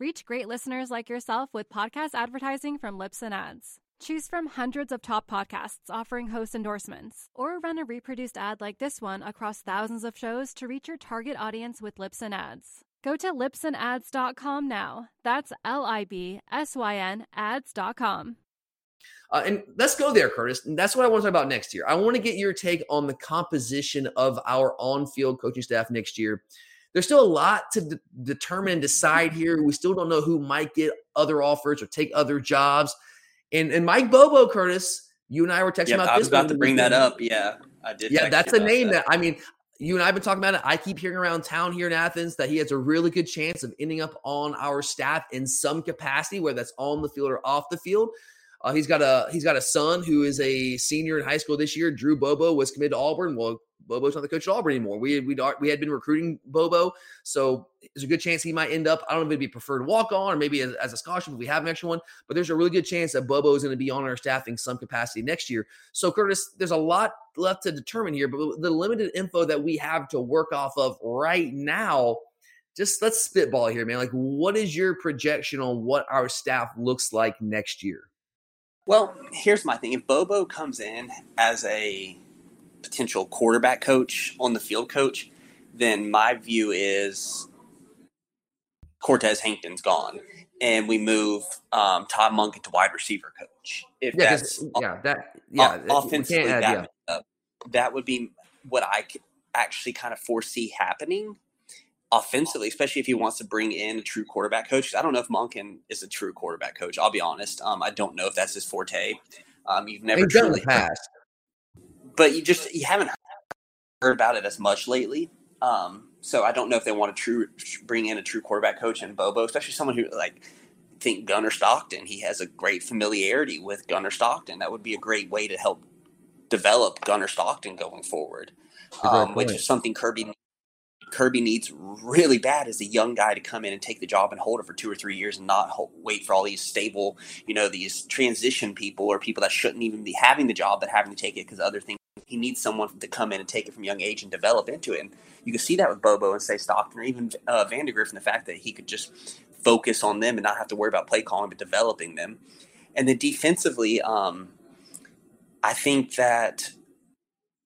Reach great listeners like yourself with podcast advertising from Libsyn Ads. Choose from hundreds of top podcasts offering host endorsements, or run a reproduced ad like this one across thousands of shows to reach your target audience with Libsyn Ads. Go to libsynads.com now. That's L I B S Y N ads.com. Uh, and let's go there, Curtis. And that's what I want to talk about next year. I want to get your take on the composition of our on field coaching staff next year. There's still a lot to de- determine and decide here. We still don't know who might get other offers or take other jobs. And, and Mike Bobo, Curtis, you and I were texting Yep, about I this. was about to bring that up. Yeah, I did. Yeah, that's a name that. I mean, you and I have been talking about it. I keep hearing around town here in Athens that he has a really good chance of ending up on our staff in some capacity, whether that's on the field or off the field. Uh, he's got a he's got a son who is a senior in high school this year. Drew Bobo was committed to Auburn. Well, Bobo's not the coach at Auburn anymore. We we we had been recruiting Bobo, so there's a good chance he might end up. I don't know if it'd be preferred walk on or maybe as, as a scholarship if we have an extra one. But there's a really good chance that Bobo is going to be on our staff in some capacity next year. So Curtis, there's a lot left to determine here, but the limited info that we have to work off of right now. Just let's spitball here, man. Like, what is your projection on what our staff looks like next year? Well, here's my thing. If Bobo comes in as a potential quarterback coach, on the field coach, then my view is Cortez Hankton's gone. And we move um, Todd Monk to wide receiver coach. If Yeah, that's yeah, that yeah, o- offensively, add- that, yeah. uh, that would be what I actually kind of foresee happening offensively, especially if he wants to bring in a true quarterback coach. I don't know if Monken is a true quarterback coach. I'll be honest. Um, I don't know if that's his forte. Um, you've never He's truly past. But you just you haven't heard about it as much lately. Um, so I don't know if they want to true bring in a true quarterback coach and Bobo, especially someone who like think Gunner Stockton. He has a great familiarity with Gunner Stockton. That would be a great way to help develop Gunner Stockton going forward, um, which is something Kirby Kirby needs really bad as a young guy to come in and take the job and hold it for two or three years and not hold, wait for all these stable, you know, these transition people or people that shouldn't even be having the job but having to take it because other things. He needs someone to come in and take it from young age and develop into it. And you can see that with Bobo and say Stockton or even uh, and the fact that he could just focus on them and not have to worry about play calling but developing them. And then defensively, um, I think that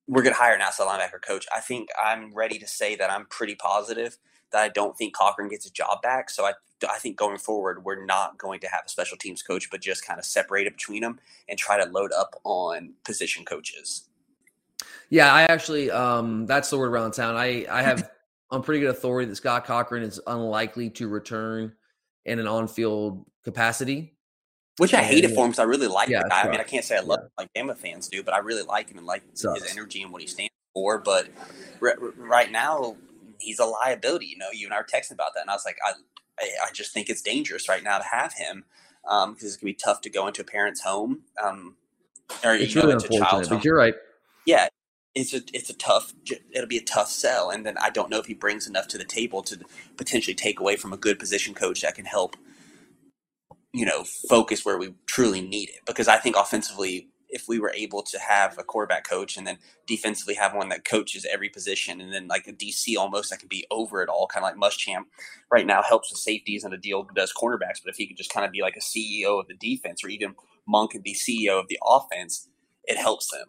we're going to hire an outside linebacker coach. I think I'm ready to say that I'm pretty positive that I don't think Cochran gets his job back. So I, I think going forward, we're not going to have a special teams coach, but just kind of separate it between them and try to load up on position coaches. Yeah, I actually um that's the word around town. I I have on pretty good authority that Scott Cochran is unlikely to return in an on-field capacity. Which I And- hate it for him because I really like Yeah, the guy. I mean, I can't say I love him like Bama fans do, but I really like him and like Sucks. his energy and what he stands for. But r- r- right now, he's a liability. You know, you and I were texting about that, and I was like, I, I, I just think it's dangerous right now to have him because it's gonna be tough to go into a parent's home um, or It's you know, really into a unfortunate, child's home. but you're right. Yeah, it's a it's a tough. It'll be a tough sell, and then I don't know if he brings enough to the table to potentially take away from a good position coach that can help. You know, focus where we truly need it. Because I think offensively, if we were able to have a quarterback coach and then defensively have one that coaches every position, and then like a DC almost that can be over it all, kind of like Muschamp right now helps with safeties and Addae does cornerbacks. But if he could just kind of be like a CEO of the defense, or even Monk could be CEO of the offense, it helps them.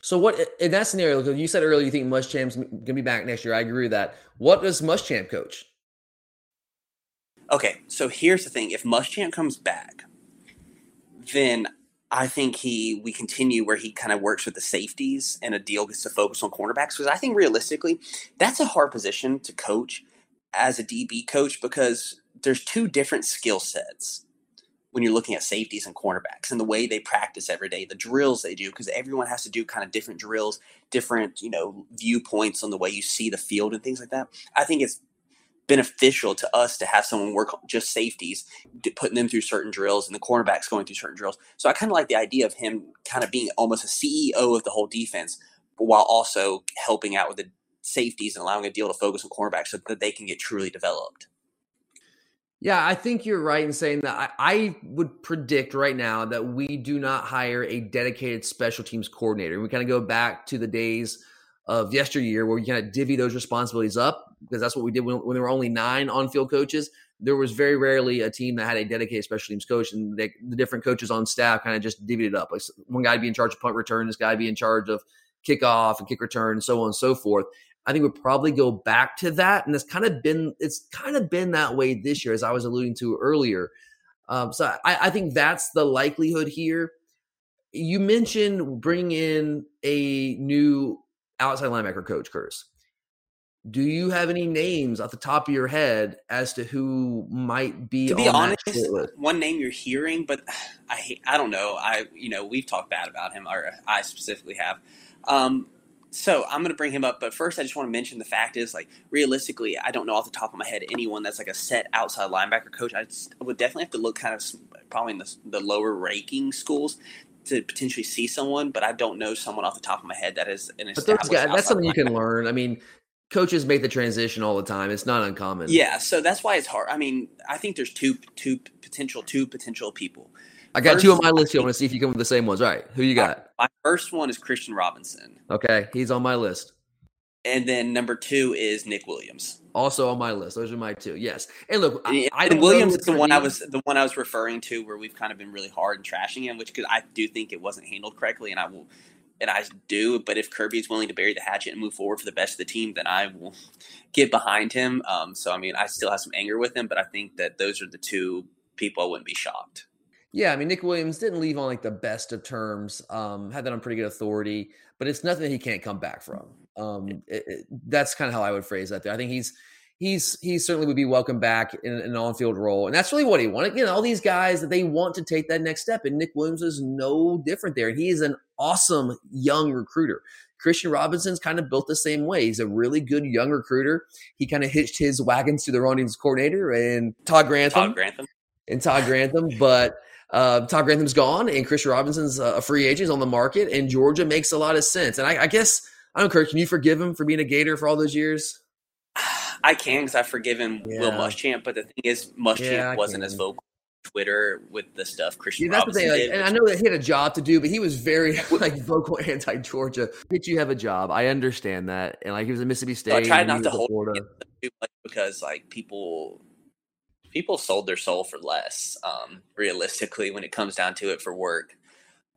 So what in that scenario? You said earlier you think Muschamp's gonna be back next year. I agree with that. What does Muschamp coach? Okay, so here's the thing: if Muschamp comes back, then I think he we continue where he kind of works with the safeties, and Addae gets to focus on cornerbacks. Because I think realistically, that's a hard position to coach as a DB coach because there's two different skill sets when you're looking at safeties and cornerbacks and the way they practice every day, the drills they do, because everyone has to do kind of different drills, different, you know, viewpoints on the way you see the field and things like that. I think it's beneficial to us to have someone work just safeties, putting them through certain drills and the cornerbacks going through certain drills. So I kind of like the idea of him kind of being almost a CEO of the whole defense, while also helping out with the safeties and allowing Addae to focus on cornerbacks so that they can get truly developed. Yeah, I think you're right in saying that. I, I, would predict right now that we do not hire a dedicated special teams coordinator. We kind of go back to the days of yesteryear where we kind of divvy those responsibilities up because that's what we did when, when there were only nine on field coaches. There was very rarely a team that had a dedicated special teams coach, and they, the different coaches on staff kind of just divvied it up. Like one guy be in charge of punt return, this guy be in charge of kickoff and kick return, and so on and so forth. I think we'll probably go back to that, and it's kind of been it's kind of been that way this year, as I was alluding to earlier. Um, so I, I think that's the likelihood here. You mentioned bringing in a new outside linebacker coach, Curtis. Do you have any names off the top of your head as to who might be? To be honest, one name you're hearing, but I I don't know. I you know we've talked bad about him, or I specifically have. Um, so I'm going to bring him up, but first I just want to mention the fact is like realistically, I don't know off the top of my head anyone that's like a set outside linebacker coach. I, just, I would definitely have to look kind of probably in the, the lower ranking schools to potentially see someone, but I don't know someone off the top of my head that is an established. Guys, that's something you can learn. I mean, coaches make the transition all the time. It's not uncommon. Yeah, so that's why it's hard. I mean, I think there's two two potential two potential people. I got first, two on my list here. I want to see if you come with the same ones. All right, who you got? My first one is Christian Robinson. Okay, he's on my list. And then number two is Nick Williams. Also on my list. Those are my two. Yes. And look, I, I Williams is the one I was the one I was referring to where we've kind of been really hard and trashing him, which because I do think it wasn't handled correctly, and I will and I do. But if Kirby is willing to bury the hatchet and move forward for the best of the team, then I will get behind him. Um, so I mean, I still have some anger with him, but I think that those are the two people I wouldn't be shocked. Yeah, I mean Nick Williams didn't leave on like the best of terms. Um, had that on pretty good authority, but it's nothing that he can't come back from. Um, it, it, that's kind of how I would phrase that. There, I think he's he's he certainly would be welcome back in, in an on-field role, and that's really what he wanted. You know, all these guys that they want to take that next step, and Nick Williams is no different there. He is an awesome young recruiter. Christian Robinson's kind of built the same way. He's a really good young recruiter. He kind of hitched his wagons to the Ronnie's coordinator and Todd Grantham. Todd Grantham. And Todd Grantham, but uh, Todd Grantham's gone, and Chris Robinson's a free agent on the market, and Georgia makes a lot of sense. And I, I guess I don't, Kurt. Can you forgive him for being a Gator for all those years? I can because I've forgiven yeah. Will Muschamp, but the thing is, Muschamp yeah, wasn't as vocal Twitter with the stuff Christian yeah, Robinson like, did. And I know that he had a job to do, but he was very like vocal anti Georgia. Did you have a job? I understand that, and like he was a Mississippi State. So I tried not to hold too much because like people people sold their soul for less, um, realistically, when it comes down to it for work.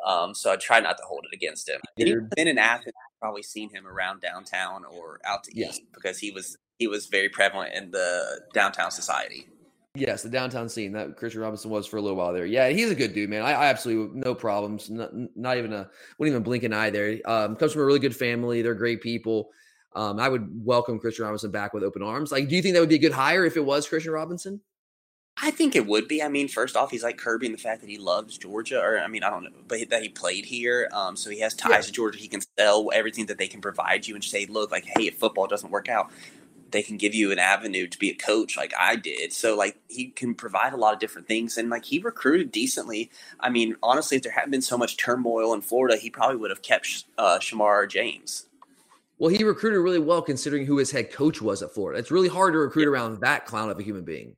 Um, so I try not to hold it against him. If he's been in Athens, I've probably seen him around downtown or out to yeah. eat because he was he was very prevalent in the downtown society. Yes, the downtown scene that Christian Robinson was for a little while there. Yeah, he's a good dude, man. I, I absolutely no problems. Not, not, even a wouldn't even blink an eye there. Um, comes from a really good family. They're great people. Um, I would welcome Christian Robinson back with open arms. Like, do you think that would be a good hire if it was Christian Robinson? I think it would be. I mean, first off, he's like Kirby in the fact that he loves Georgia, or I mean, I don't know, but that he played here. Um, so he has ties yeah. to Georgia. He can sell everything that they can provide you and say, look, like, hey, if football doesn't work out, they can give you an avenue to be a coach like I did. So like he can provide a lot of different things and like he recruited decently. I mean, honestly, if there hadn't been so much turmoil in Florida, he probably would have kept uh, Shemar James. Well, he recruited really well considering who his head coach was at Florida. It's really hard to recruit yeah. around that clown of a human being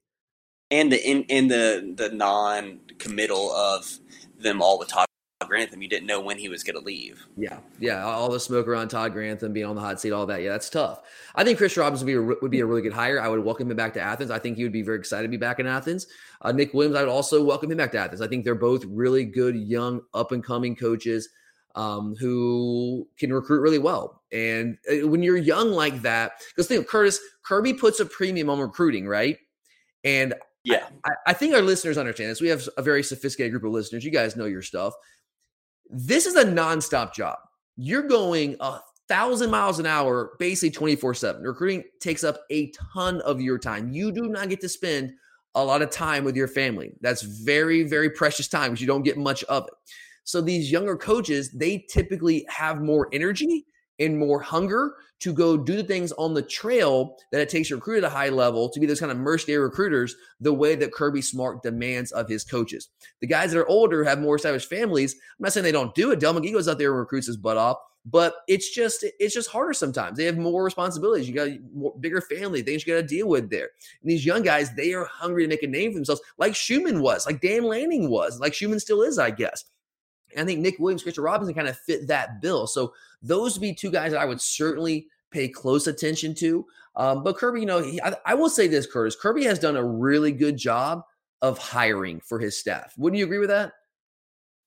and the in, in the the non committal of them all with Todd Grantham, you didn't know when he was going to leave. Yeah, yeah, all the smoke around Todd Grantham being on the hot seat, all that. Yeah, that's tough. I think Chris Robbins would be a, would be a really good hire. I would welcome him back to Athens. I think he would be very excited to be back in Athens. Uh, Nick Williams, I would also welcome him back to Athens. I think they're both really good, young, up and coming coaches um, who can recruit really well. And uh, when you're young like that, because think Curtis Kirby puts a premium on recruiting, right? And yeah. I, I, think our listeners understand this. We have a very sophisticated group of listeners. You guys know your stuff. This is a nonstop job. You're going a thousand miles an hour, basically 24 7. Recruiting takes up a ton of your time. You do not get to spend a lot of time with your family. That's very, very precious time because you don't get much of it. So these younger coaches, they typically have more energy and more hunger to go do the things on the trail that it takes to recruit at a high level to be those kind of mercenary recruiters the way that Kirby Smart demands of his coaches. The guys that are older have more established families. I'm not saying they don't do it. Dell McGee goes out there and recruits his butt off, but it's just it's just harder sometimes. They have more responsibilities. You got more, bigger family, things you got to deal with there. And these young guys, they are hungry to make a name for themselves, like Schumann was, like Dan Lanning was, like Schumann still is, I guess. And I think Nick Williams, Christian Robinson kind of fit that bill. So those would be two guys that I would certainly pay close attention to. Um, but Kirby, you know, he, I, I, will say this, Curtis, Kirby has done a really good job of hiring for his staff. Wouldn't you agree with that?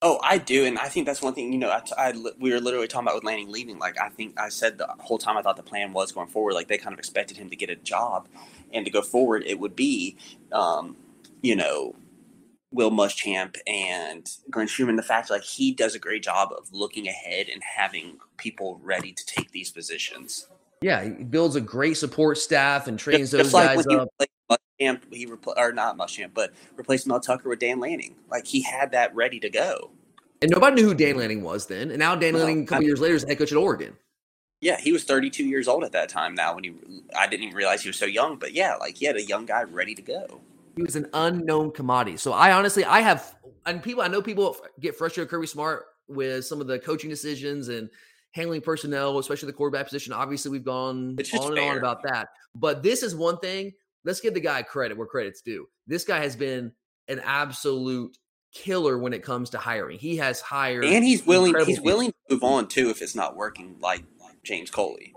Oh, I do, and I think that's one thing. You know, I, I, we were literally talking about with Lanning leaving. Like, I think I said the whole time I thought the plan was going forward. Like, they kind of expected him to get a job, and to go forward, it would be, um, you know, Will Muschamp and Glenn Schumann, the fact like he does a great job of looking ahead and having people ready to take these positions. Yeah, he builds a great support staff and trains just, those just guys like up. Muschamp, he repl- or not Muschamp, but replaced Mel Tucker with Dan Lanning. Like he had that ready to go. And nobody knew who Dan Lanning was then. And now Dan no, Lanning, a couple I mean, years later, is head coach at Oregon. Yeah, he was 32 years old at that time. Now, when he, I didn't even realize he was so young. But yeah, like he had a young guy ready to go. He was an unknown commodity. So I honestly, I have, and people, I know people get frustrated Kirby Smart with some of the coaching decisions and handling personnel, especially the quarterback position. Obviously, we've gone on and fair. on about that. But this is one thing. Let's give the guy credit where credit's due. This guy has been an absolute killer when it comes to hiring. He has hired, and he's willing. He's people. willing to move on too if it's not working, like James Coley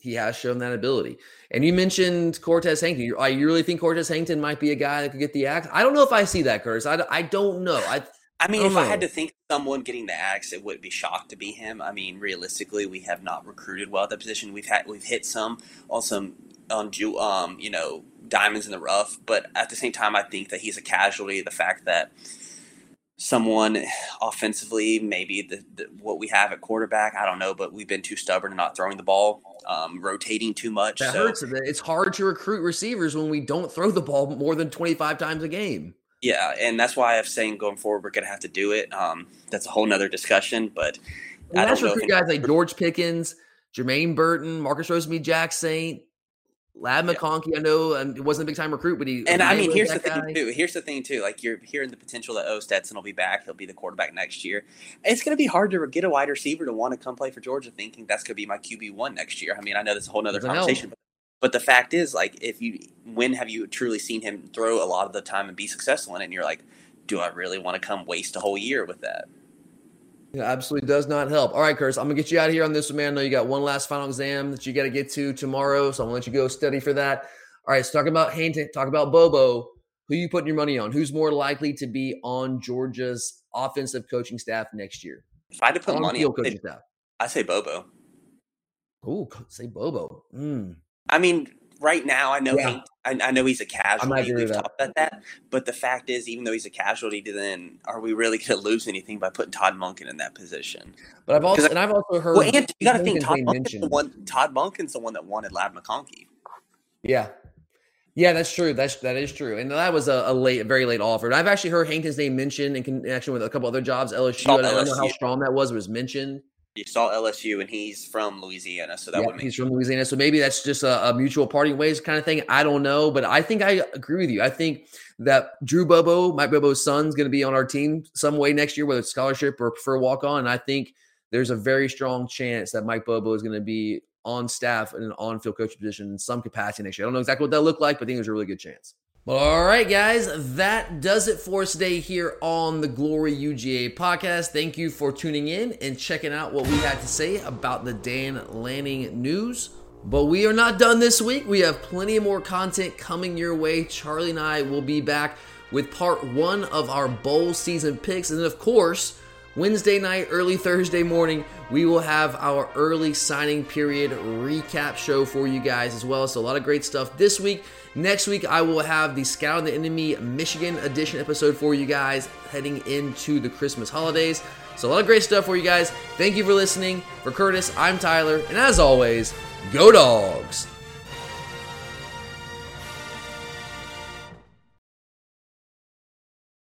he has shown that ability. And you mentioned Cortez Hankton. I you really think Cortez Hankton might be a guy that could get the axe? I don't know if I see that, Curtis. I, I don't know. I I mean, I if know. I had to think someone getting the axe, it would be shocked to be him. I mean, realistically, we have not recruited well at that position. We've had we've hit some on some on um you know diamonds in the rough, but at the same time, I think that he's a casualty. The fact that someone offensively, maybe the, the, what we have at quarterback, I don't know, but we've been too stubborn and not throwing the ball, um, rotating too much. That so. hurts. It's hard to recruit receivers when we don't throw the ball more than 25 times a game. Yeah, and that's why I'm saying going forward we're going to have to do it. Um, that's a whole nother discussion, but well, I don't know. Recruit guys like George Pickens, Jermaine Burton, Marcus Rosemy-Jacksaint, Ladd McConkey, I know um, it wasn't a big time recruit, but he. And I mean, here's the guy. thing too. Here's the thing too. Like you're hearing the potential that O Stetson will be back. He'll be the quarterback next year. It's going to be hard to get a wide receiver to want to come play for Georgia, thinking that's going to be my QB one next year. I mean, I know that's a whole other conversation, but, but the fact is, like, if you when have you truly seen him throw a lot of the time and be successful in it? And you're like, do I really want to come waste a whole year with that? It absolutely does not help. All right, Curtis, I'm gonna get you out of here on this one, man. I know you got one last final exam that you got to get to tomorrow, so I'm gonna let you go study for that. All right, so talk about Hankton, talk about Bobo. Who you putting your money on? Who's more likely to be on Georgia's offensive coaching staff next year? If I had to put on money on coaching staff, I say Bobo. Oh, say Bobo. Mm. I mean, right now, I know yeah. I, I, know he's a casualty. We've talked about that, but the fact is, even though he's a casualty, then are we really going to lose anything by putting Todd Monken in that position? But I've also and I've also heard. Well, and you got to think Todd Monken's the one. Todd Monken's the one that wanted Ladd McConkey. Yeah, yeah, that's true. That's that is true, and that was a, a late, a very late offer. And I've actually heard Hankton's name mentioned in connection with a couple other jobs. LSU. I don't know how strong that was. It was mentioned. You saw LSU, and he's from Louisiana, so that yeah, would. He's from Louisiana, so maybe that's just a, a, mutual parting ways kind of thing. I don't know, but I think I agree with you. I think that Drew Bobo, Mike Bobo's son's going to be on our team some way next year, whether it's scholarship or prefer walk on. I think there's a very strong chance that Mike Bobo is going to be on staff in an on field coaching position in some capacity next year. I don't know exactly what that looked like, but I think there's a really good chance. All right, guys, that does it for us today here on the Glory UGA podcast. Thank you for tuning in and checking out what we had to say about the Dan Lanning news. But we are not done this week. We have plenty more content coming your way. Charlie and I will be back with part one of our bowl season picks. And then, of course, Wednesday night, early Thursday morning, we will have our early signing period recap show for you guys as well. So, a lot of great stuff this week. Next week, I will have the Scout the Enemy Michigan edition episode for you guys heading into the Christmas holidays. So, a lot of great stuff for you guys. Thank you for listening. For Curtis, I'm Tyler. And as always, go dogs.